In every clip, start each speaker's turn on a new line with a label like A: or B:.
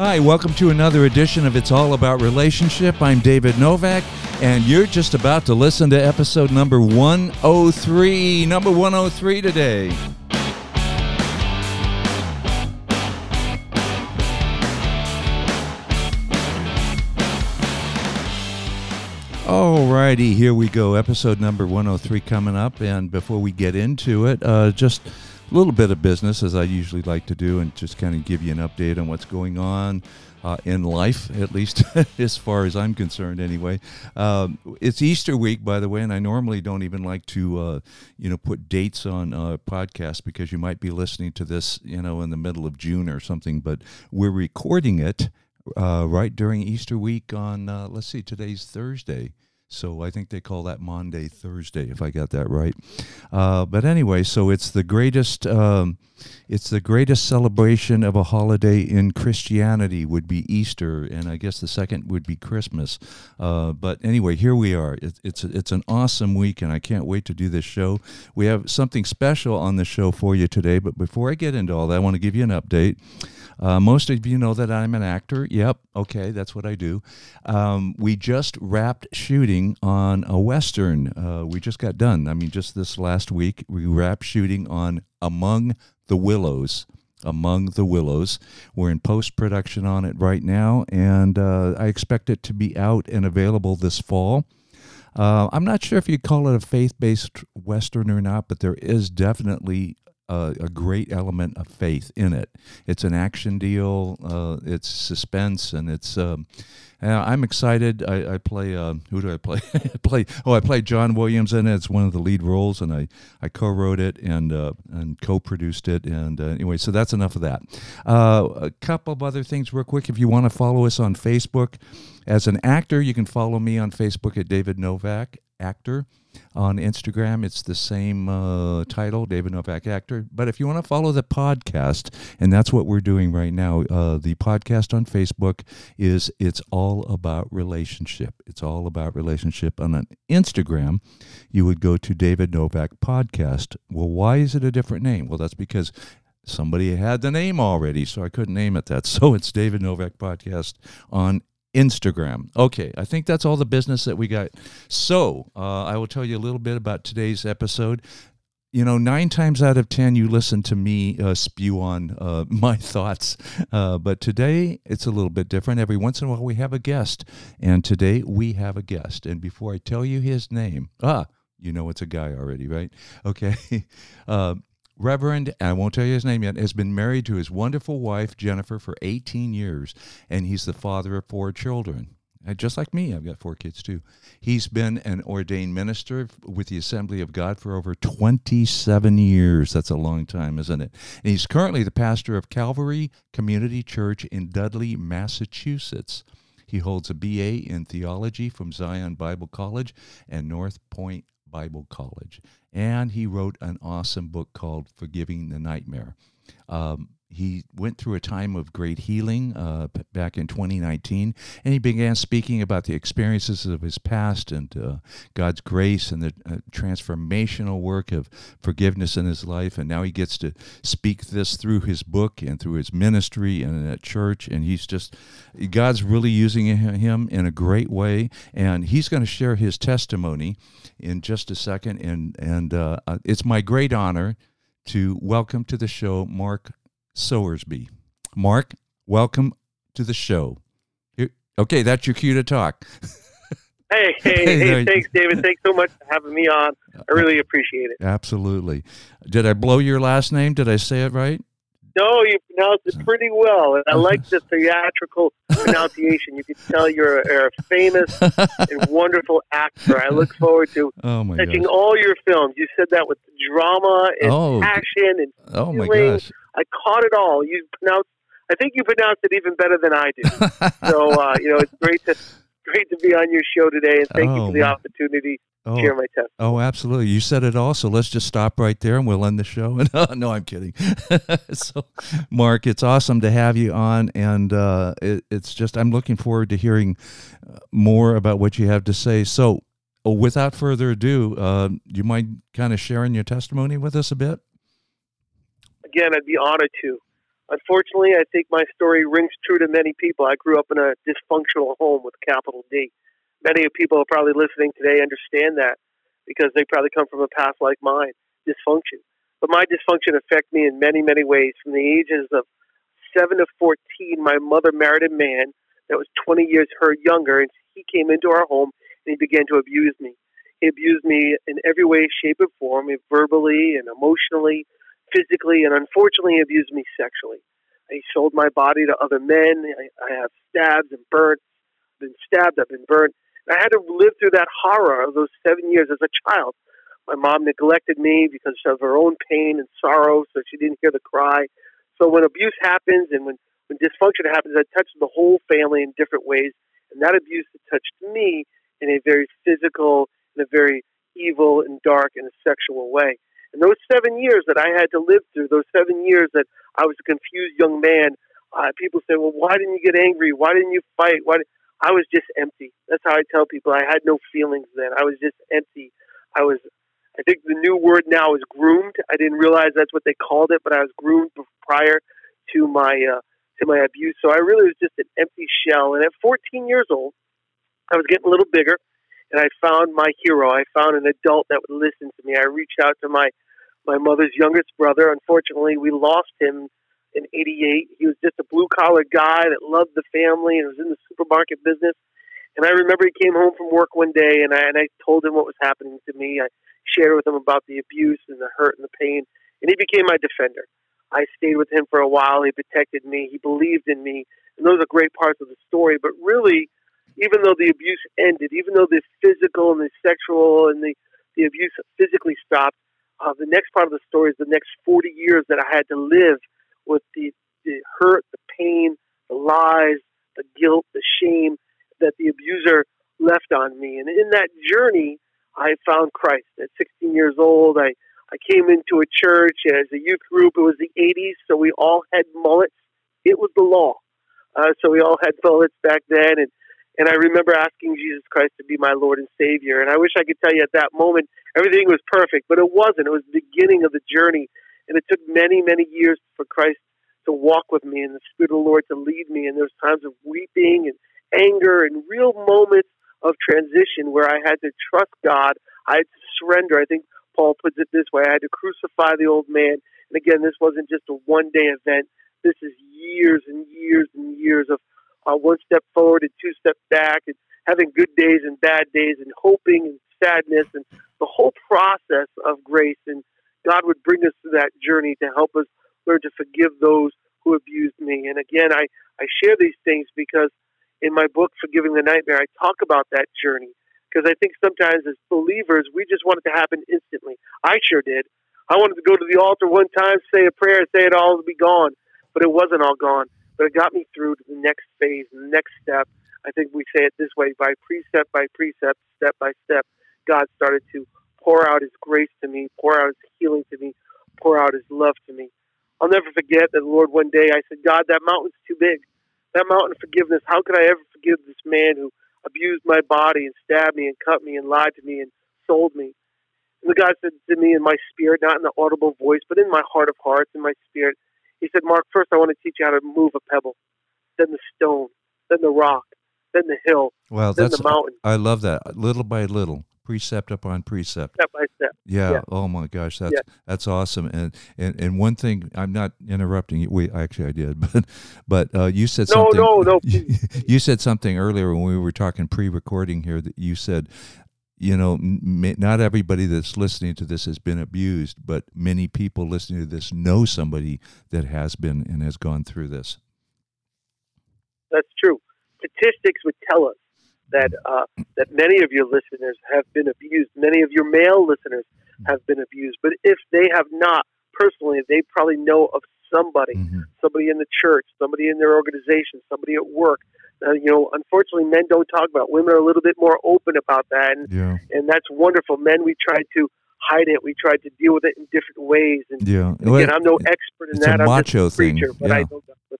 A: Hi, welcome to another edition of It's All About Relationship. I'm David Novak, and you're just about to listen to episode number 103. Number 103 today. Alrighty, here we go. Episode number 103 coming up. And before we get into it, uh, just a little bit of business, as I usually like to do, and just kind of give you an update on what's going on uh, in life, at least as far as I'm concerned, anyway. Um, it's Easter week, by the way, and I normally don't even like to, uh, you know, put dates on uh, podcasts because you might be listening to this, you know, in the middle of June or something. But we're recording it uh, right during Easter week on, uh, let's see, today's Thursday. So I think they call that Maundy Thursday, if I got that right. Uh, but anyway, so it's the greatest. Um, it's the greatest celebration of a holiday in Christianity would be Easter, and I guess the second would be Christmas. Uh, but anyway, here we are. It, it's it's an awesome week, and I can't wait to do this show. We have something special on the show for you today. But before I get into all that, I want to give you an update. Uh, most of you know that I'm an actor. Yep, okay, that's what I do. Um, we just wrapped shooting on a Western. Uh, we just got done. I mean, just this last week, we wrapped shooting on Among the Willows. Among the Willows. We're in post production on it right now, and uh, I expect it to be out and available this fall. Uh, I'm not sure if you'd call it a faith based Western or not, but there is definitely a, a, great element of faith in it. It's an action deal. Uh, it's suspense, and it's. Um, I'm excited. I, I play. Uh, who do I play? I play. Oh, I play John Williams in it. It's one of the lead roles, and I, I co-wrote it and uh, and co-produced it. And uh, anyway, so that's enough of that. Uh, a couple of other things, real quick. If you want to follow us on Facebook, as an actor, you can follow me on Facebook at David Novak Actor. On Instagram, it's the same uh, title, David Novak Actor. But if you want to follow the podcast, and that's what we're doing right now, uh, the podcast on Facebook is It's All About Relationship. It's all about relationship. On Instagram, you would go to David Novak Podcast. Well, why is it a different name? Well, that's because somebody had the name already, so I couldn't name it that. So it's David Novak Podcast on Instagram. Okay, I think that's all the business that we got. So uh, I will tell you a little bit about today's episode. You know, nine times out of ten, you listen to me uh, spew on uh, my thoughts. Uh, but today, it's a little bit different. Every once in a while, we have a guest. And today, we have a guest. And before I tell you his name, ah, you know it's a guy already, right? Okay. Uh, Reverend, I won't tell you his name yet, has been married to his wonderful wife, Jennifer, for 18 years, and he's the father of four children. Uh, just like me, I've got four kids too. He's been an ordained minister with the Assembly of God for over 27 years. That's a long time, isn't it? And he's currently the pastor of Calvary Community Church in Dudley, Massachusetts. He holds a BA in theology from Zion Bible College and North Point Bible College. And he wrote an awesome book called Forgiving the Nightmare. Um, he went through a time of great healing uh, back in 2019, and he began speaking about the experiences of his past and uh, God's grace and the uh, transformational work of forgiveness in his life. And now he gets to speak this through his book and through his ministry and at church. And he's just, God's really using him in a great way. And he's going to share his testimony in just a second. And, and uh, uh, it's my great honor to welcome to the show Mark Sowersby. Mark, welcome to the show. Okay, that's your cue to talk.
B: Hey, hey, hey, thanks, David. Thanks so much for having me on. I really appreciate it.
A: Absolutely. Did I blow your last name? Did I say it right?
B: No, you pronounced it pretty well. And I like the theatrical pronunciation. You can tell you're a, you're a famous and wonderful actor. I look forward to
A: oh
B: catching gosh. all your films. You said that with drama and
A: oh,
B: passion and
A: oh my gosh.
B: I caught it all. You pronounced. I think you pronounced it even better than I do. so uh, you know, it's great to great to be on your show today, and thank oh, you for the opportunity to oh, share my testimony.
A: Oh, absolutely! You said it all. So let's just stop right there, and we'll end the show. no, I'm kidding. so, Mark, it's awesome to have you on, and uh, it, it's just I'm looking forward to hearing uh, more about what you have to say. So, without further ado, uh, do you mind kind of sharing your testimony with us a bit?
B: Again, I'd be honored to. unfortunately, I think my story rings true to many people. I grew up in a dysfunctional home with capital D. Many of people are probably listening today understand that because they probably come from a past like mine, dysfunction. But my dysfunction affected me in many, many ways. From the ages of 7 to 14, my mother married a man that was 20 years her younger, and he came into our home and he began to abuse me. He abused me in every way, shape, and form, verbally and emotionally, physically, and unfortunately, abused me sexually. He sold my body to other men. I, I have stabs and burnt. I've been stabbed. I've been burnt. I had to live through that horror of those seven years as a child. My mom neglected me because of her own pain and sorrow, so she didn't hear the cry. So when abuse happens and when, when dysfunction happens, it touches the whole family in different ways. And that abuse touched me in a very physical, in a very evil and dark and a sexual way. And those seven years that I had to live through, those seven years that I was a confused young man, uh, people say, well, why didn't you get angry? Why didn't you fight? Why. I was just empty. That's how I tell people. I had no feelings then. I was just empty. I was. I think the new word now is groomed. I didn't realize that's what they called it, but I was groomed prior to my uh, to my abuse. So I really was just an empty shell. And at 14 years old, I was getting a little bigger, and I found my hero. I found an adult that would listen to me. I reached out to my my mother's youngest brother. Unfortunately, we lost him in 88. He was just a blue collar guy that loved the family and was in the supermarket business. And I remember he came home from work one day and I, and I told him what was happening to me. I shared with him about the abuse and the hurt and the pain. And he became my defender. I stayed with him for a while. He protected me. He believed in me. And those are great parts of the story. But really, even though the abuse ended, even though the physical and the sexual and the, the abuse physically stopped, uh, the next part of the story is the next 40 years that I had to live with the, the hurt, the pain, the lies, the guilt, the shame that the abuser left on me. And in that journey, I found Christ. At 16 years old, I, I came into a church as a youth group. It was the 80s, so we all had mullets. It was the law. Uh, so we all had mullets back then. And, and I remember asking Jesus Christ to be my Lord and Savior. And I wish I could tell you at that moment everything was perfect, but it wasn't. It was the beginning of the journey and it took many, many years for Christ to walk with me and the Spirit of the Lord to lead me. And there's times of weeping and anger and real moments of transition where I had to trust God. I had to surrender. I think Paul puts it this way I had to crucify the old man. And again, this wasn't just a one day event. This is years and years and years of uh, one step forward and two steps back, and having good days and bad days, and hoping and sadness, and the whole process of grace. And God would bring us through that journey to help us learn to forgive those who abused me. And again, I, I share these things because in my book, Forgiving the Nightmare, I talk about that journey. Because I think sometimes as believers, we just want it to happen instantly. I sure did. I wanted to go to the altar one time, say a prayer, say it all be gone. But it wasn't all gone. But it got me through to the next phase, the next step. I think we say it this way by precept by precept, step by step, God started to pour out His grace to me, pour out His healing to me, pour out His love to me. I'll never forget that, Lord, one day I said, God, that mountain's too big. That mountain of forgiveness, how could I ever forgive this man who abused my body and stabbed me and cut me and lied to me and sold me? And the God said to me in my spirit, not in the audible voice, but in my heart of hearts, in my spirit, He said, Mark, first I want to teach you how to move a pebble, then the stone, then the rock, then the hill,
A: well,
B: then the mountain.
A: I love that. Little by little precept upon precept
B: step by step
A: yeah, yeah. oh my gosh that's yeah. that's awesome and, and and one thing i'm not interrupting you we actually i did but but uh, you said
B: no,
A: something
B: no no
A: you said something earlier when we were talking pre-recording here that you said you know not everybody that's listening to this has been abused but many people listening to this know somebody that has been and has gone through this
B: that's true statistics would tell us that uh, that many of your listeners have been abused. Many of your male listeners have been abused. But if they have not personally, they probably know of somebody, mm-hmm. somebody in the church, somebody in their organization, somebody at work. Uh, you know, unfortunately, men don't talk about. It. Women are a little bit more open about that, and
A: yeah.
B: and that's wonderful. Men, we try to hide it. We try to deal with it in different ways. And
A: yeah,
B: again, well, I'm no expert in that.
A: A
B: I'm
A: macho
B: just a preacher,
A: thing.
B: but
A: yeah.
B: I that.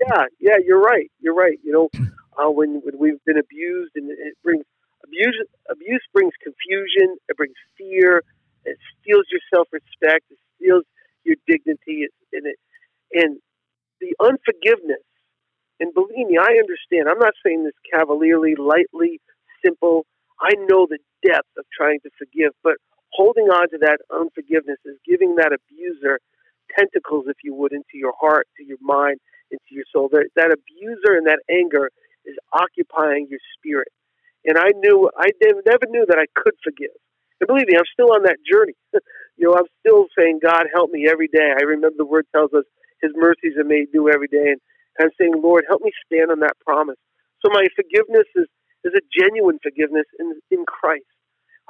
B: Yeah, yeah, you're right. You're right. You know, uh, when when we've been abused, and it brings abuse. Abuse brings confusion. It brings fear. It steals your self respect. It steals your dignity. and it and I understand. I'm not saying this cavalierly, lightly, simple. I know the depth of trying to forgive, but holding on to that unforgiveness is giving that abuser tentacles, if you would, into your heart, to your mind, into your soul. That, that abuser and that anger is occupying your spirit. And I knew, I never knew that I could forgive. And believe me, I'm still on that journey. you know, I'm still saying, God, help me every day. I remember the word tells us His mercies are made new every day. And I'm saying, Lord, help me stand on that promise. So my forgiveness is, is a genuine forgiveness in, in Christ.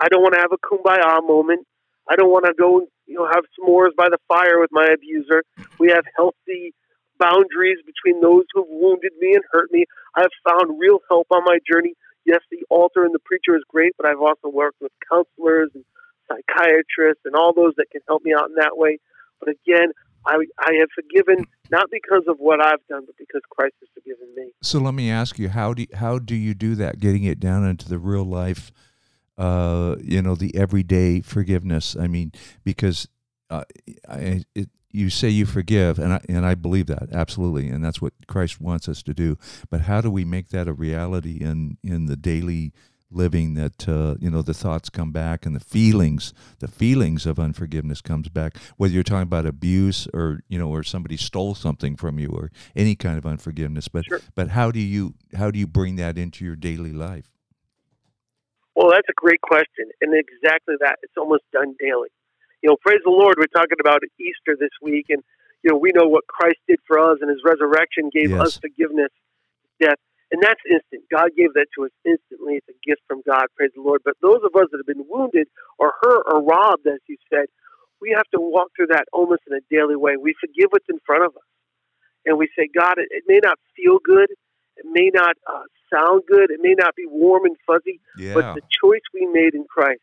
B: I don't want to have a kumbaya moment. I don't want to go, you know, have s'mores by the fire with my abuser. We have healthy boundaries between those who've wounded me and hurt me. I have found real help on my journey. Yes, the altar and the preacher is great, but I've also worked with counselors and psychiatrists and all those that can help me out in that way. But again, I, I have forgiven not because of what I've done, but because Christ has forgiven me.
A: So let me ask you, how do how do you do that? Getting it down into the real life, uh, you know, the everyday forgiveness. I mean, because uh, I, it, you say you forgive, and I, and I believe that absolutely, and that's what Christ wants us to do. But how do we make that a reality in in the daily living? That uh, you know the thoughts come back and the feelings, the feelings of unforgiveness comes back. Whether you're talking about abuse or you know, or somebody stole something from you, or any kind of unforgiveness. But
B: sure.
A: but how do you how do you bring that into your daily life?
B: Well, that's a great question, and exactly that. It's almost done daily you know, praise the Lord. We're talking about Easter this week, and you know, we know what Christ did for us, and His resurrection gave
A: yes.
B: us forgiveness, death, and that's instant. God gave that to us instantly. It's a gift from God. Praise the Lord. But those of us that have been wounded or hurt or robbed, as you said, we have to walk through that almost in a daily way. We forgive what's in front of us, and we say, God, it, it may not feel good. It may not uh, sound good. It may not be warm and fuzzy,
A: yeah.
B: but the choice we made in Christ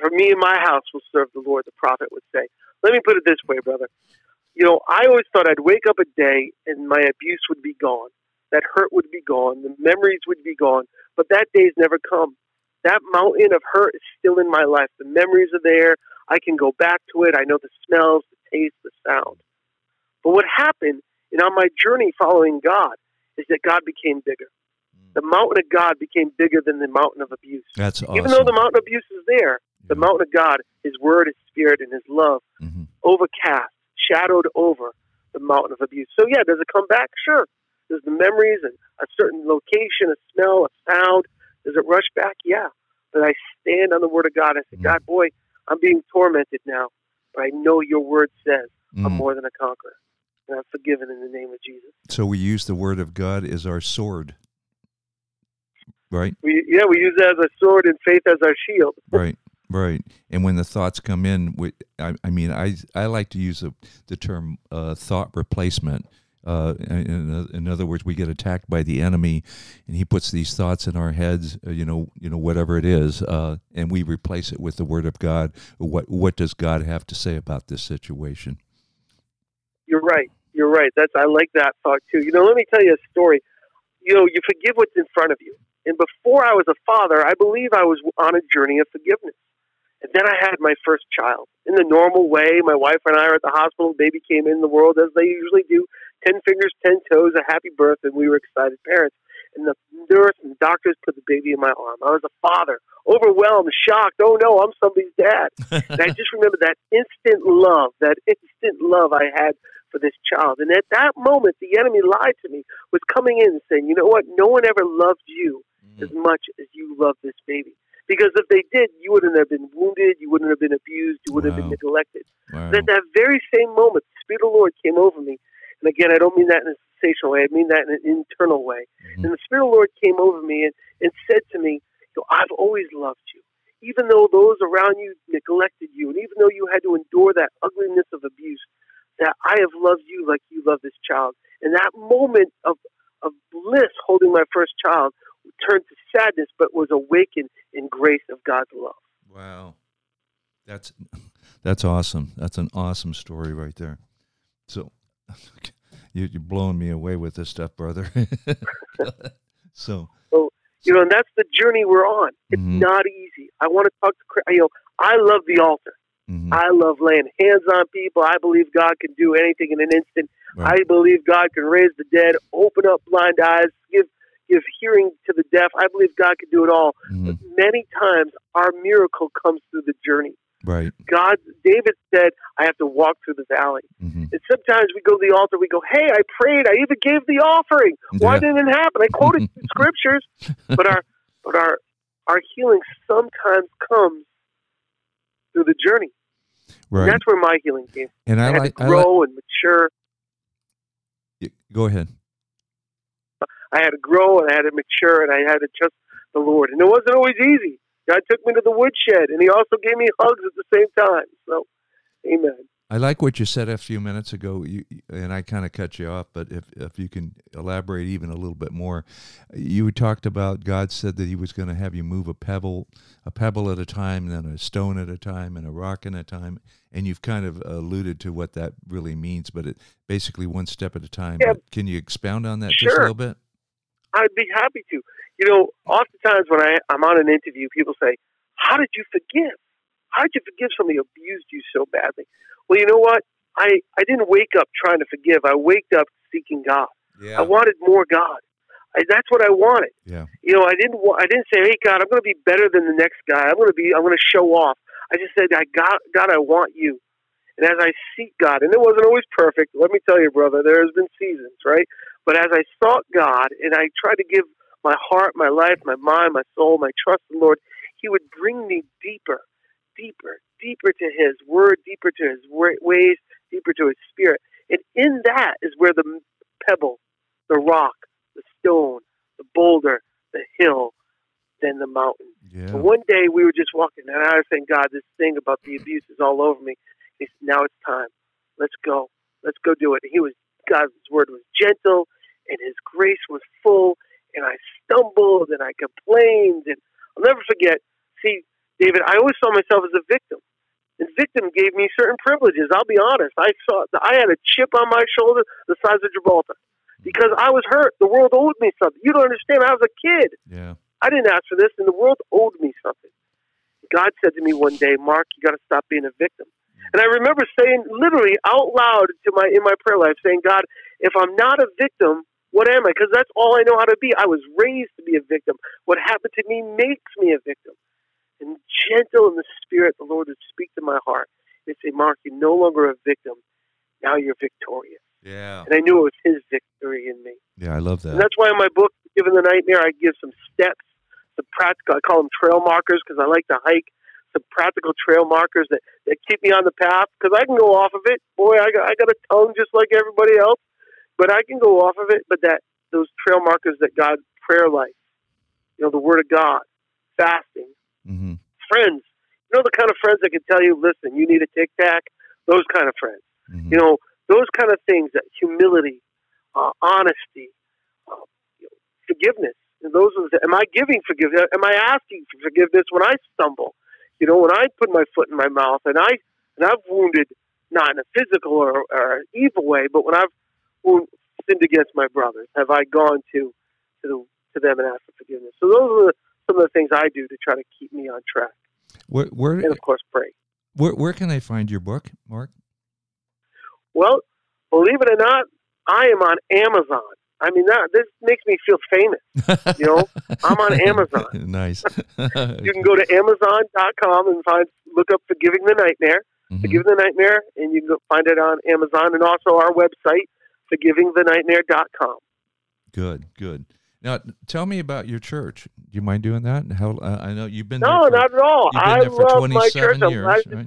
B: for me and my house will serve the Lord, the prophet would say. Let me put it this way, brother. You know, I always thought I'd wake up a day and my abuse would be gone. That hurt would be gone. The memories would be gone. But that day's never come. That mountain of hurt is still in my life. The memories are there. I can go back to it. I know the smells, the taste, the sound. But what happened, and on my journey following God, is that God became bigger. The mountain of God became bigger than the mountain of abuse.
A: That's awesome.
B: Even though the mountain of abuse is there, the mountain of God, His Word, His Spirit, and His love
A: mm-hmm.
B: overcast, shadowed over the mountain of abuse. So yeah, does it come back? Sure. There's the memories and a certain location, a smell, a sound. Does it rush back? Yeah. But I stand on the Word of God. I say,
A: mm-hmm.
B: God, boy, I'm being tormented now, but I know Your Word says
A: mm-hmm.
B: I'm more than a conqueror, and I'm forgiven in the name of Jesus.
A: So we use the Word of God as our sword right?
B: We yeah, we use it as a sword and faith as our shield.
A: right, right. And when the thoughts come in, we, I, I mean, I I like to use a, the term uh, thought replacement. Uh, in, in, other words, we get attacked by the enemy, and he puts these thoughts in our heads. Uh, you know, you know, whatever it is, uh, and we replace it with the Word of God. What what does God have to say about this situation?
B: You're right. You're right. That's I like that thought too. You know, let me tell you a story. You know, you forgive what's in front of you. And before I was a father, I believe I was on a journey of forgiveness. And then I had my first child. In the normal way, my wife and I are at the hospital. Baby came in the world as they usually do 10 fingers, 10 toes, a happy birth, and we were excited parents. And the nurse and doctors put the baby in my arm. I was a father, overwhelmed, shocked. Oh no, I'm somebody's dad. and I just remember that instant love, that instant love I had for this child. And at that moment, the enemy lied to me, was coming in and saying, you know what? No one ever loved you mm. as much as you love this baby. Because if they did, you wouldn't have been wounded, you wouldn't have been abused, you wouldn't wow. have been neglected.
A: Wow.
B: at that very same moment, the Spirit of the Lord came over me. And again, I don't mean that in a sensational way, I mean that in an internal way.
A: Mm-hmm.
B: And the Spirit of the Lord came over me and, and said to me, I've always loved you. Even though those around you neglected you, and even though you had to endure that ugliness of abuse, that I have loved you like you love this child. And that moment of, of bliss holding my first child turned to sadness, but was awakened in grace of God's love.
A: Wow, that's that's awesome. That's an awesome story right there. So, you, are blowing me away with this stuff, brother. so,
B: so you know, and that's the journey we're on. It's
A: mm-hmm.
B: not easy. I want to talk to you know. I love the altar.
A: Mhm.
B: I love laying hands on people. I believe God can do anything in an instant.
A: Right.
B: I believe God can raise the dead, open up blind eyes, give give hearing to the deaf. I believe God can do it all.
A: Mhm.
B: Many times our miracle comes through the journey.
A: Right.
B: God, David said, I have to walk through the valley.
A: hmm
B: And sometimes we go to the altar, we go, Hey, I prayed, I even gave the offering. Why
A: Yeah.
B: didn't it happen? I quoted scriptures, but our but our our healing sometimes comes through the journey. And
A: Right.
B: that's where my healing came.
A: And
B: I,
A: I
B: had
A: like.
B: to
A: I like
B: grow and mature.
A: go ahead.
B: I had to grow and I had to mature and I had to trust the Lord. And it wasn't always easy. God took me to the woodshed and He also gave me hugs at the same time. So, Amen.
A: I like what you said a few minutes ago, you, and I kind of cut you off. But if if you can elaborate even a little bit more, you talked about God said that He was going to have you move a pebble, a pebble at a time, then a stone at a time, and a rock at a time. And you've kind of alluded to what that really means, but it basically one step at a time.
B: Yeah.
A: Can you expound on that just a little bit?
B: I'd be happy to. You know, oftentimes when I, I'm on an interview, people say, How did you forgive? How did you forgive somebody who abused you so badly? Well, you know what? I, I didn't wake up trying to forgive. I waked up seeking God. Yeah. I wanted more God. I, that's what I wanted.
A: Yeah.
B: You know, I didn't. I didn't say, "Hey, God, I'm going to be better than the next guy. I'm going to be. I'm going to show off." I just said, "I God, God, I want you." And as I seek God, and it wasn't always perfect. Let me tell you, brother, there has been seasons, right? But as I sought God and I tried to give my heart, my life, my mind, my soul, my trust in the Lord, He would bring me deeper, deeper, deeper to His Word, deeper to His wa- ways, deeper to His Spirit. And in that is where the pebble, the rock, the stone, the boulder, the hill, then the mountain.
A: Yeah.
B: One day we were just walking, and I was saying, God, this thing about the abuse is all over me. He said, now it's time. Let's go. Let's go do it. And he was, God's word was gentle, and his grace was full, and I stumbled, and I complained, and I'll never forget. See, David, I always saw myself as a victim. And victim gave me certain privileges. I'll be honest. I saw I had a chip on my shoulder the size of Gibraltar because I was hurt. The world owed me something. You don't understand. I was a kid.
A: Yeah.
B: I didn't ask for this, and the world owed me something. God said to me one day, Mark, you got to stop being a victim. And I remember saying literally out loud to my in my prayer life, saying, God, if I'm not a victim, what am I? Because that's all I know how to be. I was raised to be a victim. What happened to me makes me a victim. And gentle in the spirit, the Lord would speak to my heart and say, Mark, you're no longer a victim. Now you're victorious.
A: Yeah.
B: And I knew it was His victory in me.
A: Yeah. I love
B: And
A: that.
B: that's why in my book, Forgiving the Nightmare, I give some steps, some practical, I call them trail markers because I like to hike, some practical trail markers that, that keep me on the path because I can go off of it. Boy, I got, I got a tongue just like everybody else, but I can go off of it. But that those trail markers that God, prayer life, you know, the Word of God, fasting,
A: hmm
B: friends, you know, the kind of friends that can tell you, listen, you need a tic tac, those kind of friends.
A: Hmm
B: you know those kind of things that humility uh, honesty uh, you know, forgiveness and those are the, am i giving forgiveness? Am i asking for forgiveness when i stumble? You know when i put my foot in my mouth and i and i've wounded not in a physical or, or evil way but when i've wound, sinned against my brothers have i gone to to the, to them and asked for forgiveness so those are some of the things i do to try to keep me on track
A: Where where,
B: and of course pray
A: where where can I find your book, Mark?
B: Well, believe it or not, I am on Amazon. I mean, that this makes me feel famous. You know, I'm on Amazon.
A: nice.
B: You can go to Amazon.com and find look up "Forgiving the Nightmare,"
A: Mhm.
B: "Forgiving the Nightmare," and you can go find it on Amazon and also our website, "ForgivingTheNightmare.com."
A: Good, good. Now, tell me about your church. Do you mind doing that? How uh, I know you've been
B: No.
A: For,
B: not at all. I love my church.
A: Years, right?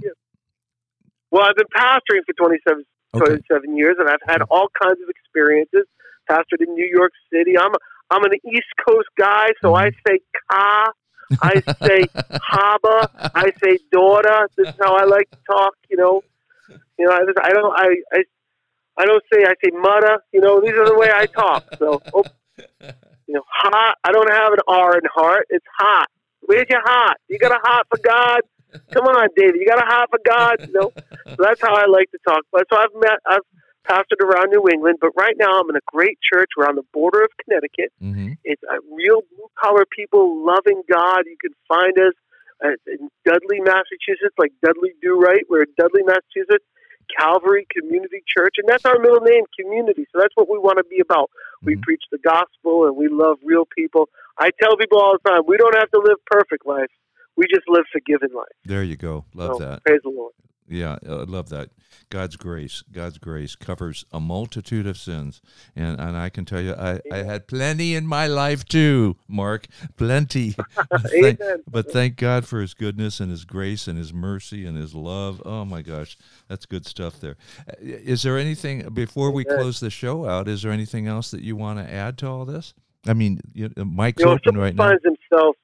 B: Well, I've been pastoring for 27,
A: okay.
B: 27 years, and I've had
A: Okay.
B: all kinds of experiences. Pastored in New York City. I'm I'm an East Coast guy, so I
A: Mm-hmm.
B: say ka, I say haba, I say daughter. This is how I like to talk. You know, you know. I, just- I don't. I, I I don't say. I say mudda. You know, these are the way I talk. So, oh, you know, hot. I don't have an R in heart. It's hot. Where's your heart? You got a heart for God? Come on, David. You got a heart for God? You know. So that's how I like to talk. But so I've met. I've pastored around New England, but right now I'm in a great church. We're on the border of Connecticut.
A: hmm
B: It's a real blue collar people loving God. You can find us uh, in Dudley, Massachusetts, like Dudley Do Right. We're in Dudley, Massachusetts. Calvary Community Church, and that's our middle name, Community. So that's what we want to be about. We
A: Mhm.
B: preach the gospel, and we love real people. I tell people all the time, we don't have to live perfect life. We just live forgiven life.
A: There you go. Love
B: So,
A: that.
B: Praise the Lord.
A: Yeah, I love that. God's grace, God's grace covers a multitude of sins, and and I can tell you, I, I had plenty in my life too, Mark, plenty. But thank,
B: Amen.
A: but thank God for His goodness and His grace and His mercy and His love. Oh my gosh, that's good stuff there. Uh, there anything before we
B: Amen.
A: close the show out? Is there anything else that you want to add to all this? I mean, you, uh, mic's
B: You know,
A: open right now.
B: finds themselves,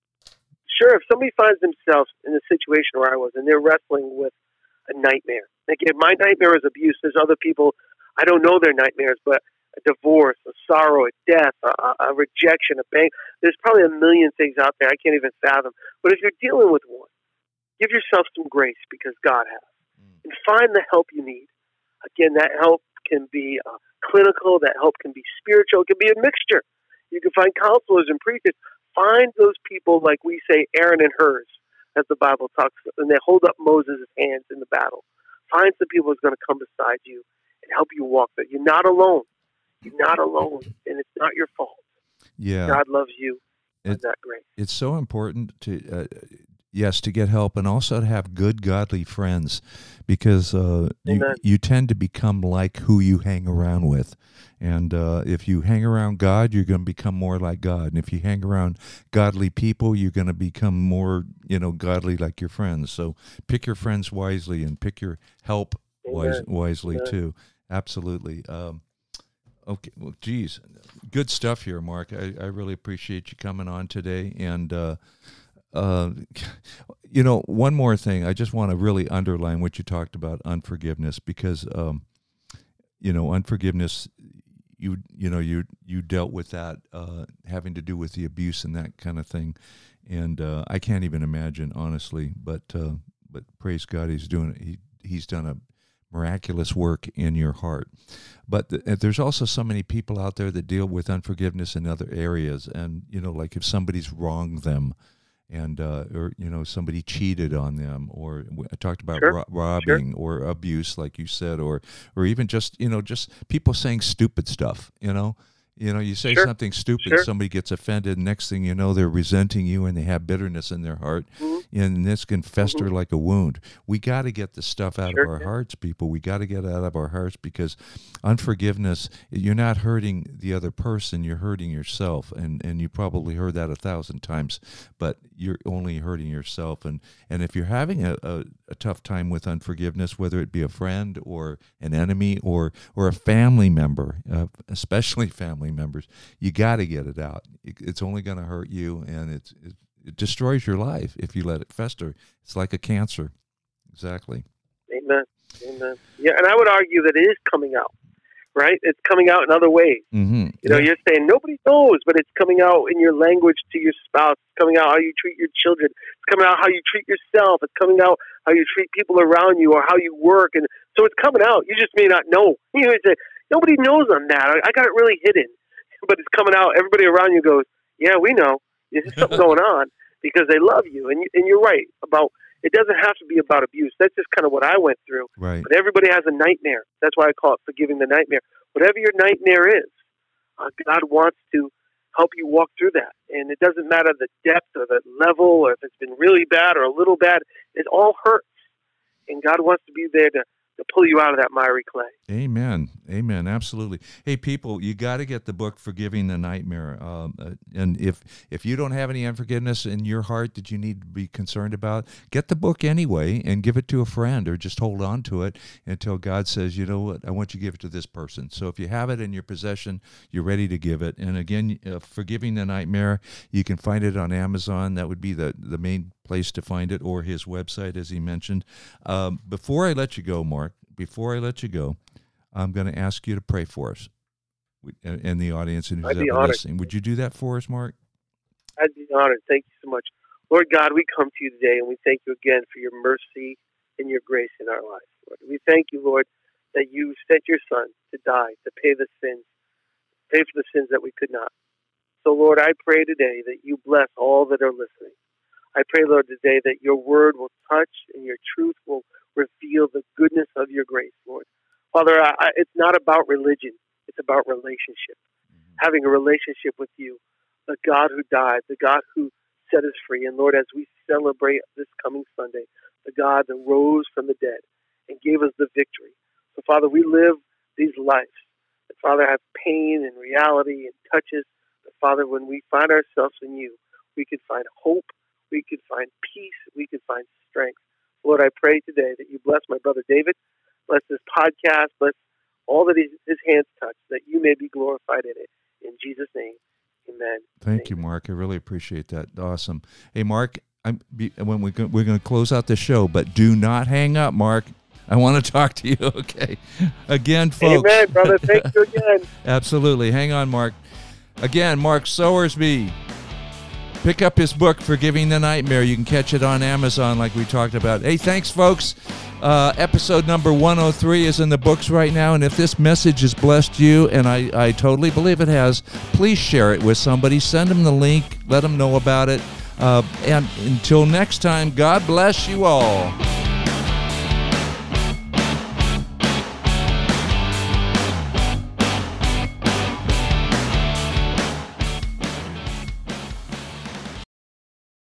B: sure, if somebody finds themselves in the situation where I was and they're wrestling with a nightmare, like if my nightmare is abuse, there's other people, I don't know their nightmares, but a divorce, a sorrow, a death, a, a rejection, a bank, there's probably a million things out there I can't even fathom. But if you're dealing with one, give yourself some grace because God has. And find the help you need. Again, that help can be uh, clinical, that help can be spiritual, it can be a mixture. You can find counselors and preachers. Find those people, like we say, Aaron and Hur's, as the Bible talks, and they hold up Moses' hands in the battle. Find some people who's going to come beside you and help you walk there. You're not alone. You're not alone, and it's not your fault.
A: Yeah,
B: God loves you.
A: It-
B: and that grace.
A: it's so important to uh, yes to get help and also to have good godly friends because uh, you, you tend to become like who you hang around with and uh, if you hang around god you're going to become more like god and if you hang around godly people you're going to become more you know godly like your friends so pick your friends wisely and pick your help wise, wisely
B: Amen.
A: too absolutely um, Okay, well, geez, good stuff here, Mark. I, I really appreciate you coming on today. And, uh, uh, you know, one more thing, I just want to really underline what you talked about unforgiveness because, um, you know, unforgiveness. You you know you you dealt with that uh, having to do with the abuse and that kind of thing, and uh, I can't even imagine honestly. But uh, but praise God, he's doing he he's done a miraculous work in your heart. But th- there's also so many people out there that deal with unforgiveness in other areas, and you know, like if somebody's wronged them, and uh, or you know somebody cheated on them, or I talked about
B: Sure,
A: ro- robbing or abuse, like you said, or or even just you know just people saying stupid stuff. You know, you know, you say
B: Sure,
A: something stupid,
B: sure.
A: somebody gets offended. Next thing you know, they're resenting you, and they have bitterness in their heart,
B: Mhm.
A: and this can fester like a wound. We got to get the stuff out
B: Sure
A: of our hearts, people. We got to get it out of our hearts because unforgiveness, you're not hurting the other person, you're hurting yourself. And, and you probably heard that a thousand times, but you're only hurting yourself. And, and if you're having a, a, a tough time with unforgiveness, whether it be a friend or an enemy or, or a family member, uh, especially family members, you got to get it out. It's only going to hurt you and it's, it, it destroys your life if you let it fester. It's like a cancer. Exactly.
B: Amen. Amen. Yeah, and I would argue that it is coming out, right? It's coming out in other ways.
A: Mm-hmm.
B: You know, you're saying nobody knows, but it's coming out in your language to your spouse. It's coming out how you treat your children. It's coming out how you treat yourself. It's coming out how you treat people around you or how you work. And so it's coming out. You just may not know. You may say, nobody knows on that. I, I got it really hidden. But it's coming out. Everybody around you goes, yeah, we know. There's something going on because they love you. And, you, and you're right about it doesn't have to be about abuse. That's just kind of what I went through.
A: right.
B: But everybody has a nightmare. That's why I call it forgiving the nightmare. Whatever your nightmare is, uh, God wants to help you walk through that. And it doesn't matter the depth or the level or if it's been really bad or a little bad. It all hurts. And God wants to be there to, to pull you out of that miry clay.
A: Amen. Amen. Absolutely. Hey, people, you got to get the book "Forgiving the Nightmare." Um, uh, and if if you don't have any unforgiveness in your heart that you need to be concerned about, get the book anyway and give it to a friend, or just hold on to it until God says, "You know what? I want you to give it to this person." So if you have it in your possession, you're ready to give it. And again, uh, "Forgiving the Nightmare," you can find it on Amazon. That would be the the main place to find it, or his website, as he mentioned. Um, before I let you go, Mark, before I let you go, I'm going to ask you to pray for us and the audience and who's
B: I'd
A: ever
B: honored.
A: listening. Would you do that for us, Mark?
B: I'd be honored. Thank you so much. Lord God, we come to you today and we thank you again for your mercy and your grace in our lives. Lord. We thank you, Lord, that you sent your Son to die, to pay the sins, pay for the sins that we could not. So, Lord, I pray today that you bless all that are listening. I pray, Lord, today that your word will touch and your truth will reveal the goodness of your grace, Lord. Father, I, I, it's not about religion, it's about relationship. Mm-hmm. Having a relationship with you, the God who died, the God who set us free. And Lord, as we celebrate this coming Sunday, the God that rose from the dead and gave us the victory. So, Father, we live these lives that, Father, have pain and reality and touches. But, Father, when we find ourselves in you, we can find hope, we could find peace, we could find strength. Lord, I pray today that you bless my brother David, bless this podcast, bless all that his, his hands touch, that you may be glorified in it. In Jesus' name, amen.
A: Thank you, Mark. I really appreciate that. Awesome. Hey, Mark, I'm, when we we're going to close out the show, but do not hang up, Mark. I want to talk to you. Okay. Again, folks.
B: Amen, brother. Thank you again.
A: Absolutely. Hang on, Mark. Again, Mark Sowersby. Pick up his book, Forgiving the Nightmare. You can catch it on Amazon, like we talked about. Hey, thanks, folks. Uh, episode number 103 is in the books right now. And if this message has blessed you, and I, I totally believe it has, please share it with somebody. Send them the link, let them know about it. Uh, and until next time, God bless you all.